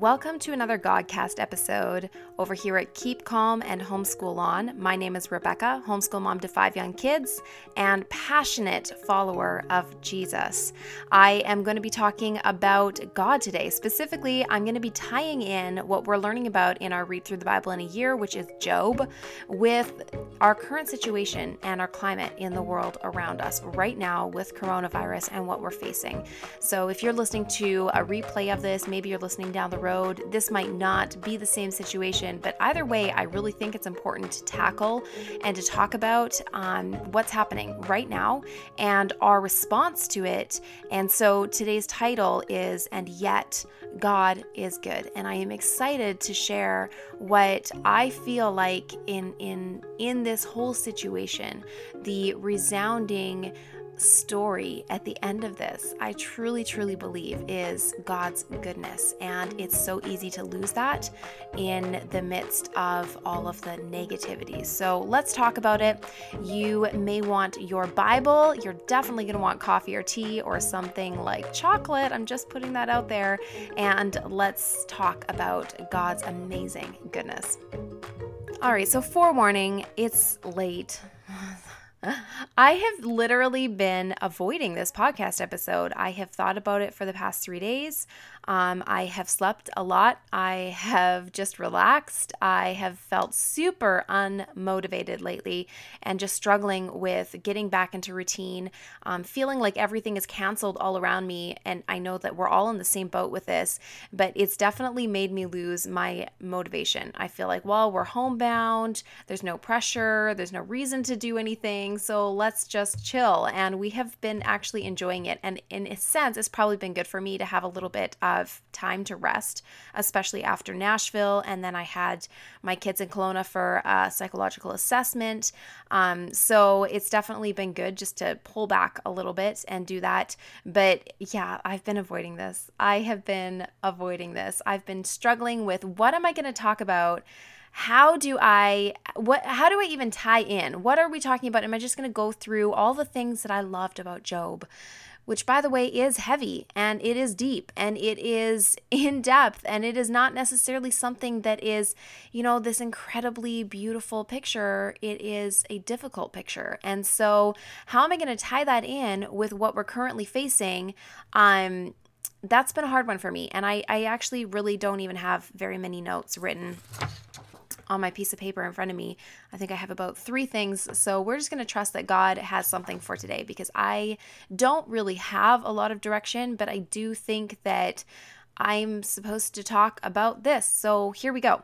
Welcome to another Godcast episode over here at Keep Calm and Homeschool On. My name is Rebecca, homeschool mom to five young kids and passionate follower of Jesus. I am going to be talking about God today. Specifically, I'm going to be tying in what we're learning about in our Read Through the Bible in a Year, which is Job, with our current situation and our climate in the world around us right now with coronavirus and what we're facing. So, if you're listening to a replay of this, maybe you're listening down the road, this might not be the same situation. But either way, I really think it's important to tackle and to talk about um, what's happening right now and our response to it. And so today's title is And Yet God is Good. And I am excited to share what I feel like in in in this whole situation, the resounding story at the end of this, I truly, truly believe is God's goodness. And it's so easy to lose that in the midst of all of the negativity. So let's talk about it. You may want your Bible. You're definitely going to want coffee or tea or something like chocolate. I'm just putting that out there. And let's talk about God's amazing goodness. All right, so forewarning, it's late. I have literally been avoiding this podcast episode. I have thought about it for the past three days. Um, I have slept a lot. I have just relaxed. I have felt super unmotivated lately and just struggling with getting back into routine, um, feeling like everything is canceled all around me. And I know that we're all in the same boat with this, but it's definitely made me lose my motivation. I feel like, well, we're homebound, there's no pressure, there's no reason to do anything. So let's just chill. And we have been actually enjoying it. And in a sense, it's probably been good for me to have a little bit of time to rest, especially after Nashville. And then I had my kids in Kelowna for a psychological assessment. Um, so it's definitely been good just to pull back a little bit and do that. But yeah, I've been avoiding this. I have been avoiding this. I've been struggling with what am I going to talk about? how do I what how do I even tie in? What are we talking about? Am I just going to go through all the things that I loved about Job? Which by the way is heavy and it is deep and it is in depth and it is not necessarily something that is, you know, this incredibly beautiful picture. It is a difficult picture. And so how am I going to tie that in with what we're currently facing? Um that's been a hard one for me. And I, I actually really don't even have very many notes written on my piece of paper in front of me. I think I have about three things. So we're just going to trust that God has something for today because I don't really have a lot of direction, but I do think that I'm supposed to talk about this. So here we go.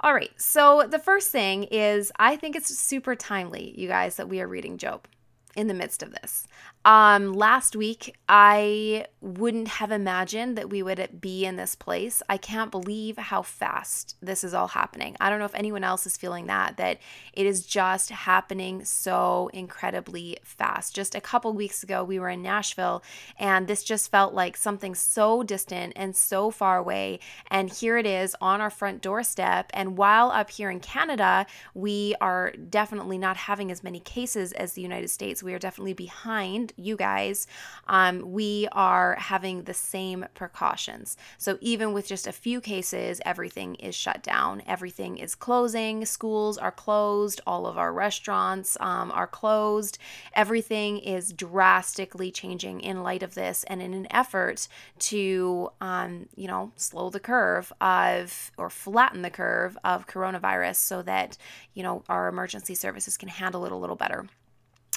All right. So the first thing is I think it's super timely, you guys, that we are reading Job in the midst of this. Um, last week, I wouldn't have imagined that we would be in this place. I can't believe how fast this is all happening. I don't know if anyone else is feeling that, that it is just happening so incredibly fast. Just a couple weeks ago, we were in Nashville, and this just felt like something so distant and so far away. And here it is on our front doorstep. And while up here in Canada, we are definitely not having as many cases as the United States, we are definitely behind you guys, um, we are having the same precautions. So even with just a few cases, everything is shut down. Everything is closing. Schools are closed. All of our restaurants um, are closed. Everything is drastically changing in light of this, and in an effort to, um, you know, slow the curve of or flatten the curve of coronavirus, so that you know our emergency services can handle it a little better.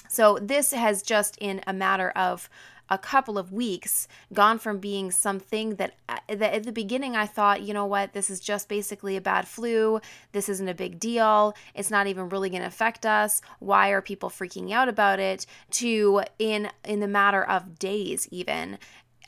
So this has just in a matter of a couple of weeks gone from being something that, uh, that at the beginning I thought, you know what, this is just basically a bad flu. This isn't a big deal. It's not even really going to affect us. Why are people freaking out about it? To in in the matter of days even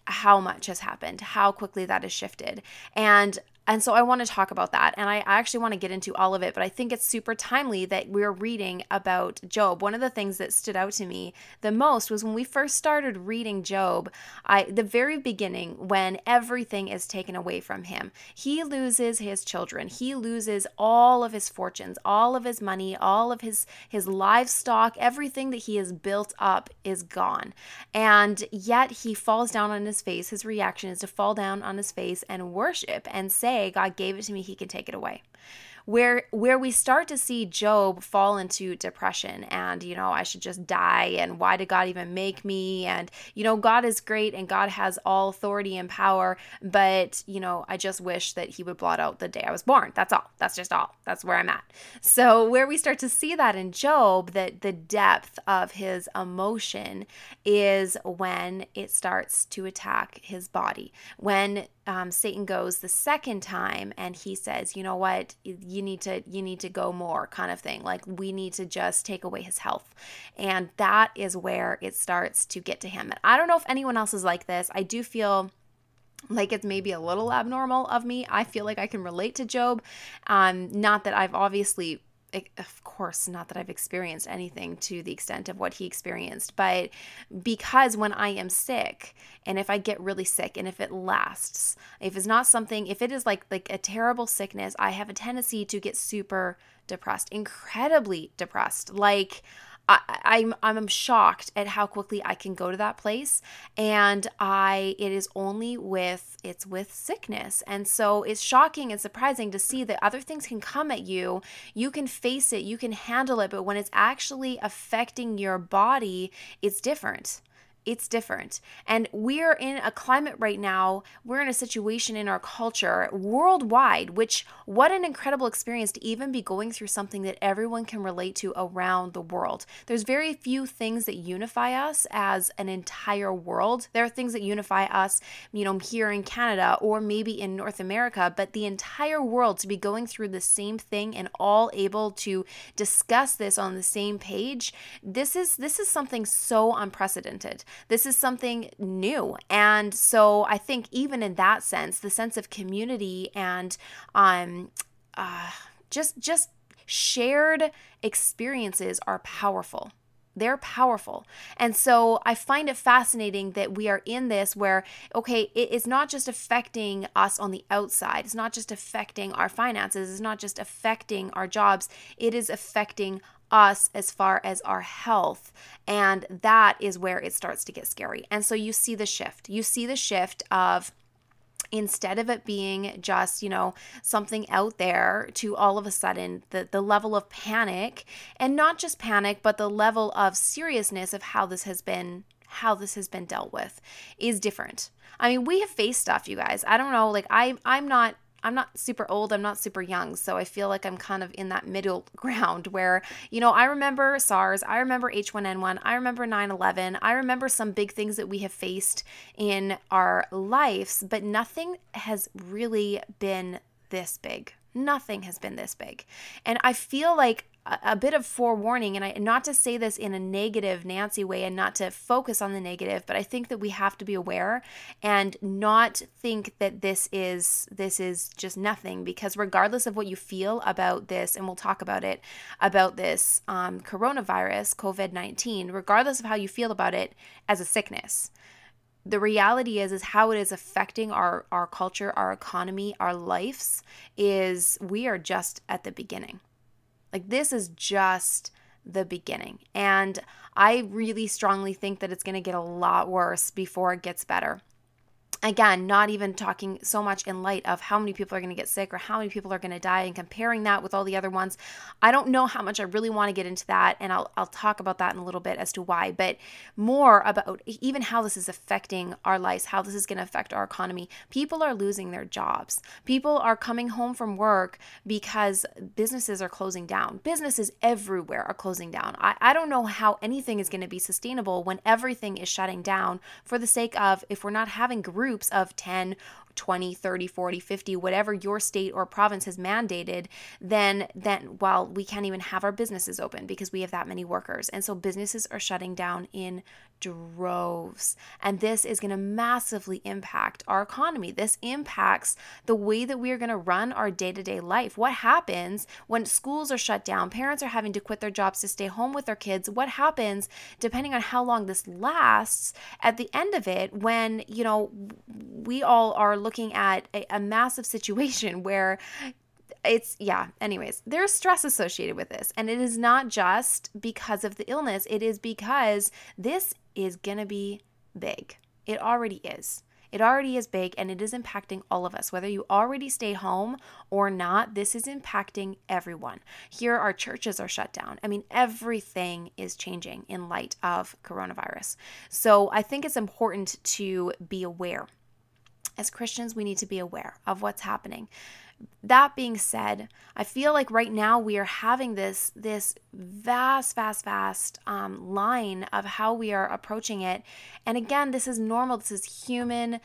how much has happened, how quickly that has shifted. And And so I want to talk about that. And I actually want to get into all of it, but I think it's super timely that we're reading about Job. One of the things that stood out to me the most was when we first started reading Job, I the very beginning when everything is taken away from him. He loses his children. He loses all of his fortunes, all of his money, all of his his livestock, everything that he has built up is gone. And yet he falls down on his face. His reaction is to fall down on his face and worship and say, God gave it to me, he can take it away where where we start to see Job fall into depression and you know I should just die and why did God even make me? And you know God is great and God has all authority and power but you know I just wish that he would blot out the day I was born. That's all. That's just all. That's where I'm at. So where we start to see that in Job that the depth of his emotion is when it starts to attack his body. When um, Satan goes the second time and he says, you know what, you need to you need to go more, kind of thing. Like we need to just take away his health, and that is where it starts to get to him. And I don't know if anyone else is like this. I do feel like it's maybe a little abnormal of me. I feel like I can relate to Job. Um, not that I've obviously of course, not that I've experienced anything to the extent of what he experienced, but because when I am sick and if I get really sick and if it lasts, if it's not something, if it is like like a terrible sickness, I have a tendency to get super depressed, incredibly depressed. Like I, I'm I'm shocked at how quickly I can go to that place, and I it is only with it's with sickness, and so it's shocking and surprising to see that other things can come at you. You can face it, you can handle it, but when it's actually affecting your body, it's different it's different. And we're in a climate right now, we're in a situation in our culture worldwide, which what an incredible experience to even be going through something that everyone can relate to around the world. There's very few things that unify us as an entire world. There are things that unify us, you know, here in Canada or maybe in North America, but the entire world to be going through the same thing and all able to discuss this on the same page, this is this is something so unprecedented. This is something new. And so I think even in that sense, the sense of community and um uh just just shared experiences are powerful. They're powerful. And so I find it fascinating that we are in this where, okay, it is not just affecting us on the outside, it's not just affecting our finances, it's not just affecting our jobs, it is affecting us as far as our health. And that is where it starts to get scary. And so you see the shift. You see the shift of, instead of it being just you know something out there to all of a sudden the, the level of panic and not just panic but the level of seriousness of how this has been how this has been dealt with is different i mean we have faced stuff you guys i don't know like i i'm not I'm not super old, I'm not super young, so I feel like I'm kind of in that middle ground where, you know, I remember SARS, I remember H1N1, I remember 9/11, I remember some big things that we have faced in our lives, but nothing has really been this big. Nothing has been this big. And I feel like a bit of forewarning and I not to say this in a negative Nancy way and not to focus on the negative but I think that we have to be aware and not think that this is this is just nothing because regardless of what you feel about this and we'll talk about it about this um, coronavirus COVID-19 regardless of how you feel about it as a sickness the reality is is how it is affecting our our culture our economy our lives is we are just at the beginning like, this is just the beginning. And I really strongly think that it's going to get a lot worse before it gets better again, not even talking so much in light of how many people are going to get sick or how many people are going to die and comparing that with all the other ones. I don't know how much I really want to get into that, and I'll, I'll talk about that in a little bit as to why, but more about even how this is affecting our lives, how this is going to affect our economy. People are losing their jobs. People are coming home from work because businesses are closing down. Businesses everywhere are closing down. I, I don't know how anything is going to be sustainable when everything is shutting down for the sake of if we're not having groups groups of 10, 20 30 40 50 whatever your state or province has mandated then then well we can't even have our businesses open because we have that many workers. And so businesses are shutting down in droves. And this is going to massively impact our economy. This impacts the way that we are going to run our day-to-day life. What happens when schools are shut down parents are having to quit their jobs to stay home with their kids? What happens depending on how long this lasts at the end of it when you know we all are looking at a, a massive situation where it's yeah anyways there's stress associated with this and it is not just because of the illness it is because this is gonna be big it already is it already is big and it is impacting all of us. Whether you already stay home or not, this is impacting everyone. Here, our churches are shut down. I mean, everything is changing in light of coronavirus. So I think it's important to be aware as Christians, we need to be aware of what's happening. That being said, I feel like right now we are having this this vast, vast, vast um, line of how we are approaching it. And again, this is normal. This is human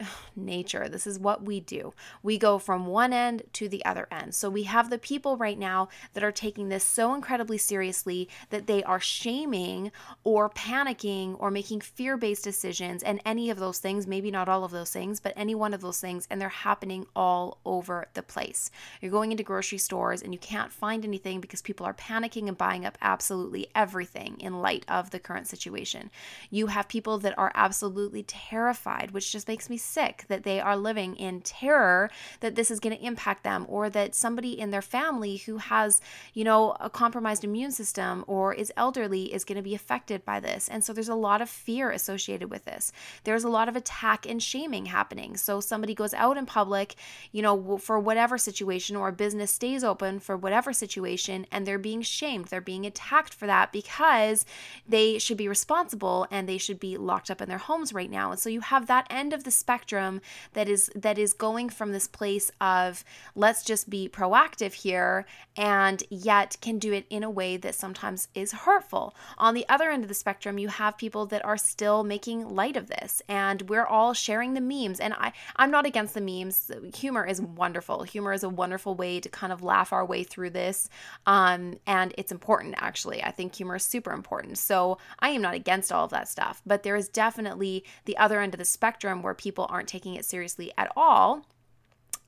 nature. This is what we do. We go from one end to the other end. So we have the people right now that are taking this so incredibly seriously that they are shaming or panicking or making fear based decisions and any of those things, maybe not all of those things, but any one of those things, and they're happening all over the place. You're going into grocery stores and you can't find anything because people are panicking and buying up absolutely everything in light of the current situation. You have people that are absolutely terrified, which just makes me sick, that they are living in terror that this is going to impact them, or that somebody in their family who has, you know, a compromised immune system or is elderly is going to be affected by this. And so there's a lot of fear associated with this. There's a lot of attack and shaming happening. So somebody goes out in public, you know, for whatever situation, or a business stays open for whatever situation, and they're being shamed. They're being attacked for that because they should be responsible and they should be locked up in their homes right now. And so you have that end of the spectrum spectrum that is that is going from this place of let's just be proactive here and yet can do it in a way that sometimes is hurtful. On the other end of the spectrum, you have people that are still making light of this and we're all sharing the memes and I I'm not against the memes. Humor is wonderful. Humor is a wonderful way to kind of laugh our way through this. Um, and it's important actually. I think humor is super important. So I am not against all of that stuff, but there is definitely the other end of the spectrum where people aren't taking it seriously at all.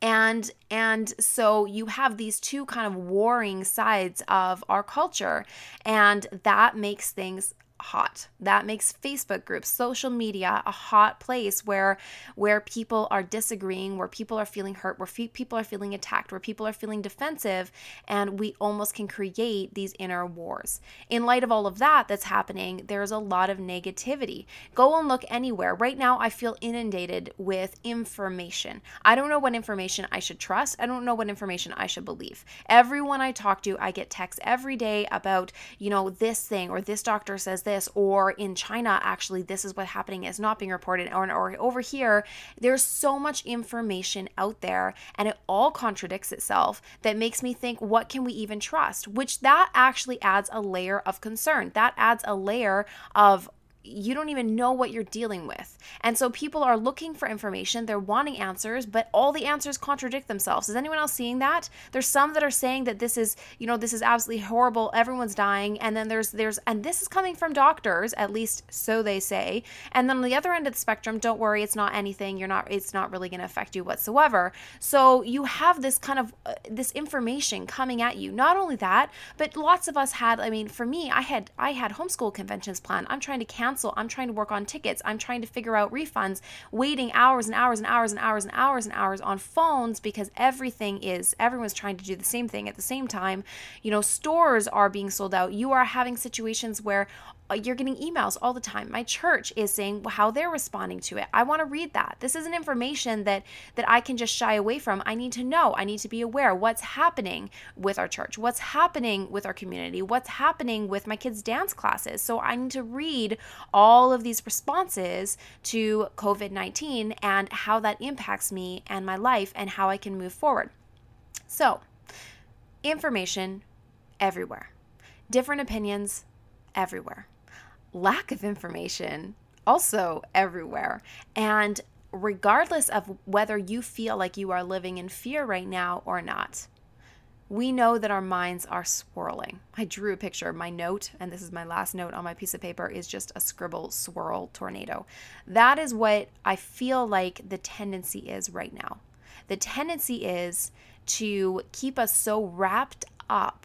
And and so you have these two kind of warring sides of our culture and that makes things hot. That makes Facebook groups, social media a hot place where where people are disagreeing, where people are feeling hurt, where fe- people are feeling attacked, where people are feeling defensive, and we almost can create these inner wars. In light of all of that that's happening, there's a lot of negativity. Go and look anywhere. Right now I feel inundated with information. I don't know what information I should trust. I don't know what information I should believe. Everyone I talk to, I get texts every day about, you know, this thing or this doctor says this, or in China, actually, this is what's happening, is not being reported, or, or over here, there's so much information out there and it all contradicts itself that makes me think, what can we even trust? Which that actually adds a layer of concern. That adds a layer of you don't even know what you're dealing with. And so people are looking for information, they're wanting answers, but all the answers contradict themselves. Is anyone else seeing that? There's some that are saying that this is, you know, this is absolutely horrible, everyone's dying, and then there's there's and this is coming from doctors, at least so they say. And then on the other end of the spectrum, don't worry, it's not anything, you're not it's not really going to affect you whatsoever. So you have this kind of uh, this information coming at you. Not only that, but lots of us had, I mean, for me, I had I had homeschool conventions planned. I'm trying to cancel cancel. I'm trying to work on tickets. I'm trying to figure out refunds, waiting hours and hours and hours and hours and hours and hours on phones because everything is, everyone's trying to do the same thing at the same time. You know, stores are being sold out. You are having situations where Uh, you're getting emails all the time. My church is saying how they're responding to it. I want to read that. This isn't information that that I can just shy away from. I need to know. I need to be aware what's happening with our church, what's happening with our community, what's happening with my kids' dance classes. So I need to read all of these responses to COVID-19 and how that impacts me and my life and how I can move forward. So, information everywhere. Different opinions everywhere lack of information also everywhere. And regardless of whether you feel like you are living in fear right now or not. We know that our minds are swirling. I drew a picture. My note, and this is my last note on my piece of paper, is just a scribble swirl tornado. That is what I feel like the tendency is right now. The tendency is to keep us so wrapped up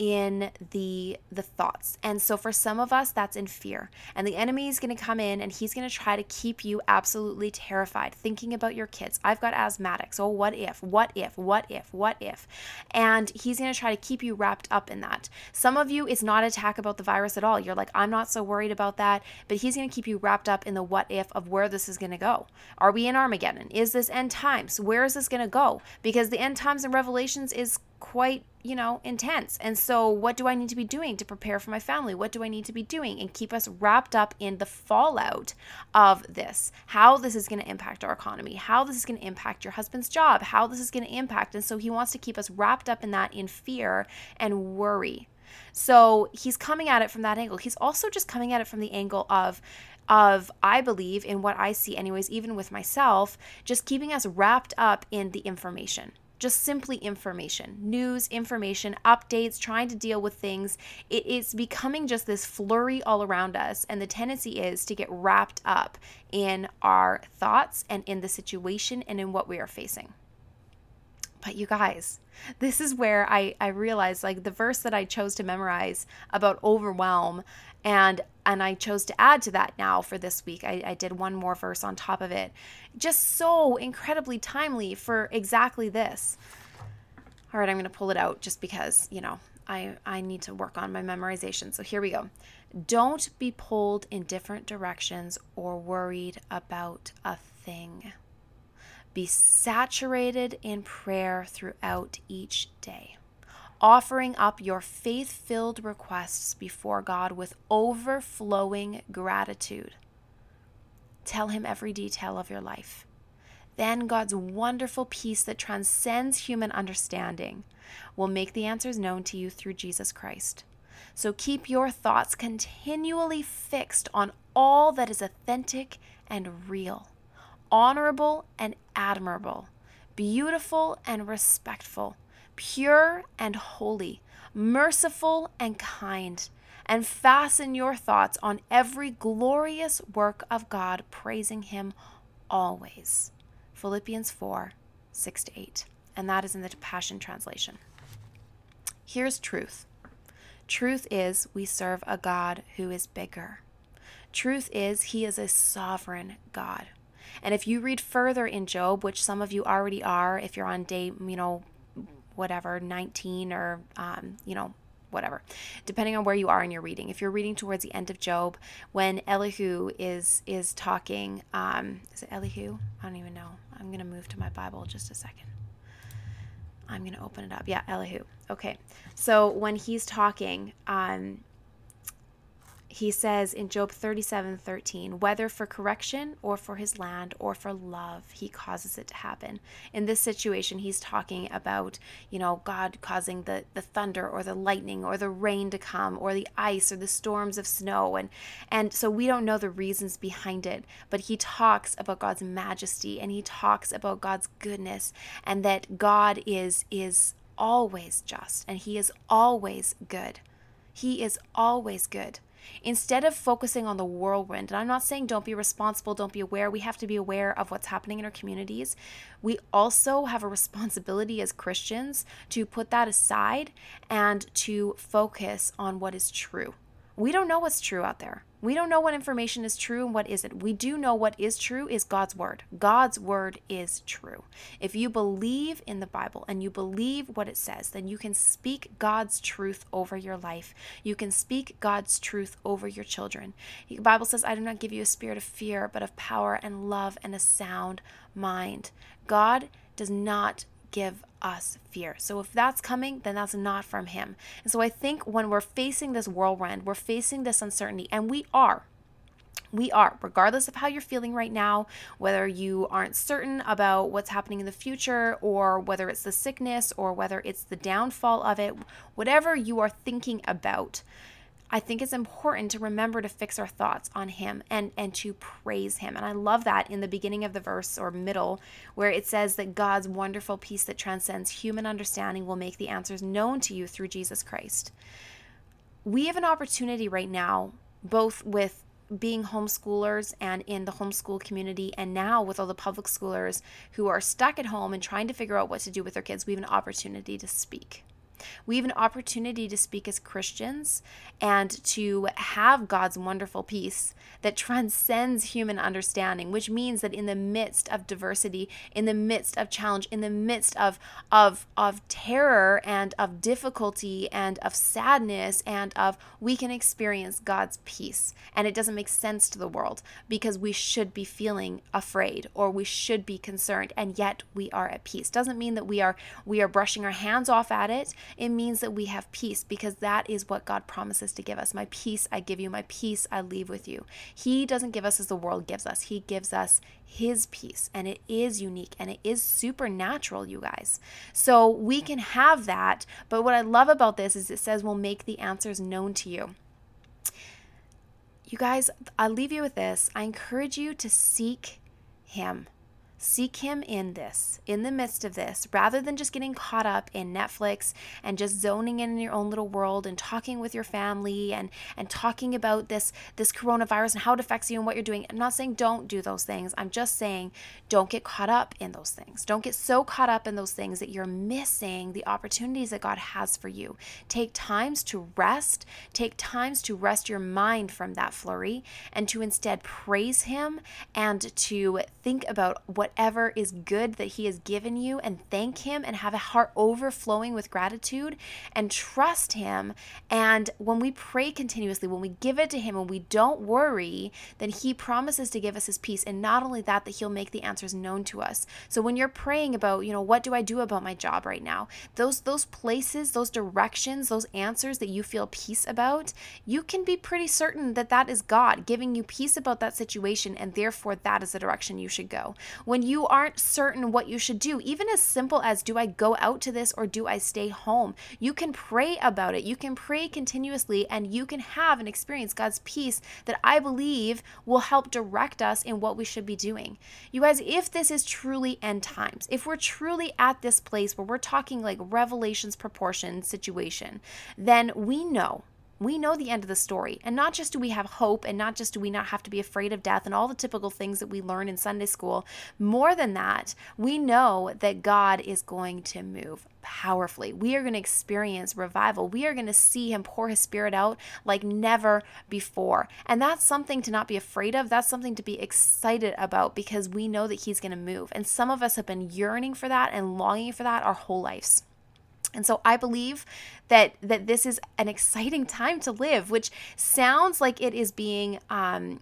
in the the thoughts. And so for some of us that's in fear. And the enemy is going to come in and he's going to try to keep you absolutely terrified thinking about your kids. I've got asthmatics. Oh, what if? What if? What if? What if? And he's going to try to keep you wrapped up in that. Some of you it's not attack about the virus at all. You're like, "I'm not so worried about that." But he's going to keep you wrapped up in the what if of where this is going to go. Are we in Armageddon? Is this end times? Where is this going to go? Because the end times and revelations is quite you know, intense. And so, what do I need to be doing to prepare for my family? What do I need to be doing? And keep us wrapped up in the fallout of this, how this is going to impact our economy, how this is going to impact your husband's job, how this is going to impact. And so, he wants to keep us wrapped up in that in fear and worry. So, he's coming at it from that angle. He's also just coming at it from the angle of, of I believe in what I see, anyways, even with myself, just keeping us wrapped up in the information just simply information, news, information, updates, trying to deal with things. It is becoming just this flurry all around us. And the tendency is to get wrapped up in our thoughts and in the situation and in what we are facing. But you guys, this is where I, I realized like the verse that I chose to memorize about overwhelm and and I chose to add to that now for this week. I, I did one more verse on top of it. Just so incredibly timely for exactly this. All right, I'm going to pull it out just because, you know, I, I need to work on my memorization. So here we go. Don't be pulled in different directions or worried about a thing. Be saturated in prayer throughout each day offering up your faith filled requests before God with overflowing gratitude. Tell Him every detail of your life. Then God's wonderful peace that transcends human understanding will make the answers known to you through Jesus Christ. So keep your thoughts continually fixed on all that is authentic and real, honorable and admirable, beautiful and respectful pure and holy, merciful and kind, and fasten your thoughts on every glorious work of God, praising Him always. Philippians 4 6 to 8. And that is in the Passion Translation. Here's truth truth is we serve a God who is bigger. Truth is, He is a sovereign God. And if you read further in Job, which some of you already are, if you're on day, you know, whatever, 19 or, um, you know, whatever, depending on where you are in your reading. If you're reading towards the end of Job, when Elihu is is talking, um, is it Elihu? I don't even know. I'm gonna move to my Bible just a second. I'm gonna open it up. Yeah, Elihu. Okay, so when he's talking, um, he says in Job 37 13, whether for correction or for his land or for love, he causes it to happen. In this situation, he's talking about, you know, God causing the, the thunder or the lightning or the rain to come or the ice or the storms of snow. And, and so we don't know the reasons behind it, but he talks about God's majesty and he talks about God's goodness and that God is, is always just and he is always good. He is always good. Instead of focusing on the whirlwind, and I'm not saying don't be responsible, don't be aware, we have to be aware of what's happening in our communities. We also have a responsibility as Christians to put that aside and to focus on what is true. We don't know what's true out there. We don't know what information is true and what isn't. We do know what is true is God's word. God's word is true. If you believe in the Bible and you believe what it says, then you can speak God's truth over your life. You can speak God's truth over your children. The Bible says, I do not give you a spirit of fear, but of power and love and a sound mind. God does not give us fear. So if that's coming, then that's not from Him. And so I think when we're facing this whirlwind, we're facing this uncertainty, and we are. We are, regardless of how you're feeling right now, whether you aren't certain about what's happening in the future, or whether it's the sickness, or whether it's the downfall of it, whatever you are thinking about, I think it's important to remember to fix our thoughts on him and and to praise him. And I love that in the beginning of the verse or middle where it says that God's wonderful peace that transcends human understanding will make the answers known to you through Jesus Christ. We have an opportunity right now both with being homeschoolers and in the homeschool community, and now with all the public schoolers who are stuck at home and trying to figure out what to do with their kids, we have an opportunity to speak. We have an opportunity to speak as Christians and to have God's wonderful peace that transcends human understanding, which means that in the midst of diversity, in the midst of challenge, in the midst of of of terror and of difficulty and of sadness and of we can experience God's peace. And it doesn't make sense to the world because we should be feeling afraid or we should be concerned and yet we are at peace. Doesn't mean that we are we are brushing our hands off at it it means that we have peace because that is what God promises to give us. My peace I give you, my peace I leave with you. He doesn't give us as the world gives us, He gives us His peace, and it is unique and it is supernatural, you guys. So we can have that. But what I love about this is it says we'll make the answers known to you. You guys, I'll leave you with this. I encourage you to seek Him. Seek Him in this, in the midst of this, rather than just getting caught up in Netflix and just zoning in in your own little world and talking with your family and and talking about this this coronavirus and how it affects you and what you're doing. I'm not saying don't do those things. I'm just saying don't get caught up in those things. Don't get so caught up in those things that you're missing the opportunities that God has for you. Take times to rest. Take times to rest your mind from that flurry and to instead praise Him and to think about what whatever is good that He has given you and thank Him and have a heart overflowing with gratitude and trust Him. And when we pray continuously, when we give it to Him and we don't worry, then He promises to give us His peace. And not only that, that He'll make the answers known to us. So when you're praying about, you know, what do I do about my job right now? Those those places, those directions, those answers that you feel peace about, you can be pretty certain that that is God giving you peace about that situation, and therefore that is the direction you should go. When when you aren't certain what you should do, even as simple as do I go out to this or do I stay home? You can pray about it. You can pray continuously and you can have and experience God's peace that I believe will help direct us in what we should be doing. You guys, if this is truly end times, if we're truly at this place where we're talking like revelations proportion situation, then we know we know the end of the story. And not just do we have hope, and not just do we not have to be afraid of death and all the typical things that we learn in Sunday school. More than that, we know that God is going to move powerfully. We are going to experience revival. We are going to see Him pour His Spirit out like never before. And that's something to not be afraid of. That's something to be excited about because we know that He's going to move. And some of us have been yearning for that and longing for that our whole lives. And so I believe that that this is an exciting time to live, which sounds like it is being um,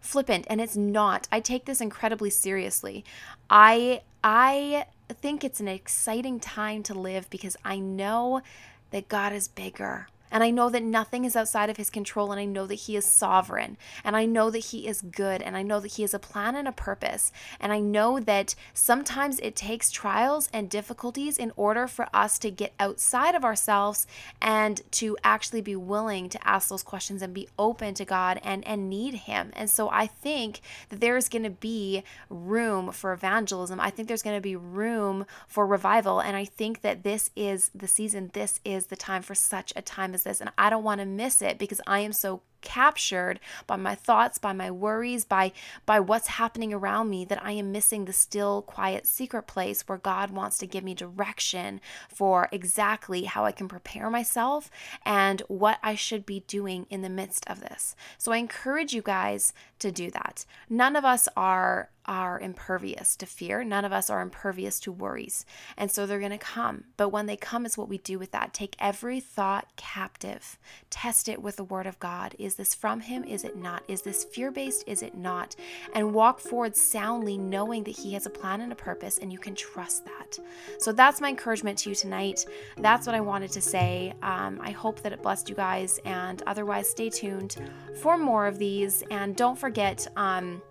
flippant, and it's not. I take this incredibly seriously. I I think it's an exciting time to live because I know that God is bigger. And I know that nothing is outside of his control, and I know that he is sovereign, and I know that he is good, and I know that he has a plan and a purpose. And I know that sometimes it takes trials and difficulties in order for us to get outside of ourselves and to actually be willing to ask those questions and be open to God and, and need him. And so I think that there's going to be room for evangelism. I think there's going to be room for revival. And I think that this is the season, this is the time for such a time this and I don't want to miss it because I am so captured by my thoughts by my worries by by what's happening around me that I am missing the still quiet secret place where God wants to give me direction for exactly how I can prepare myself and what I should be doing in the midst of this. So I encourage you guys to do that. None of us are are impervious to fear. None of us are impervious to worries. And so they're going to come. But when they come, is what we do with that. Take every thought captive, test it with the word of God. Is this from Him? Is it not? Is this fear based? Is it not? And walk forward soundly, knowing that He has a plan and a purpose, and you can trust that. So that's my encouragement to you tonight. That's what I wanted to say. Um, I hope that it blessed you guys. And otherwise, stay tuned for more of these. And don't forget, um,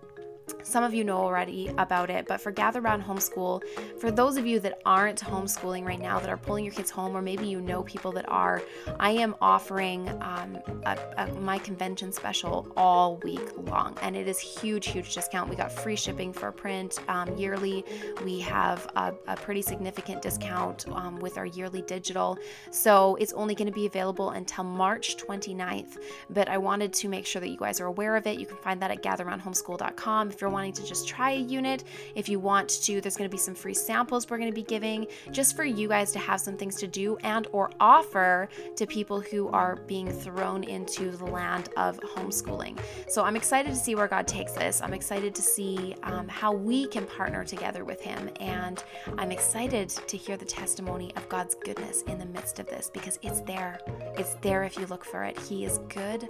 Some of you know already about it, but for Gather Round Homeschool, for those of you that aren't homeschooling right now, that are pulling your kids home, or maybe you know people that are, I am offering um, a, a, my convention special all week long, and it is huge, huge discount. We got free shipping for print um, yearly. We have a, a pretty significant discount um, with our yearly digital. So it's only going to be available until March 29th. But I wanted to make sure that you guys are aware of it. You can find that at gatherroundhomeschool.com if you're wanting to just try a unit. If you want to, there's going to be some free samples we're going to be giving just for you guys to have some things to do and or offer to people who are being thrown into the land of homeschooling. So I'm excited to see where God takes this. I'm excited to see um, how we can partner together with Him. And I'm excited to hear the testimony of God's goodness in the midst of this because it's there. It's there if you look for it. He is good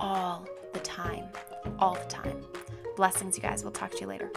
all the time. All the time. Blessings, you guys. We'll talk to you later.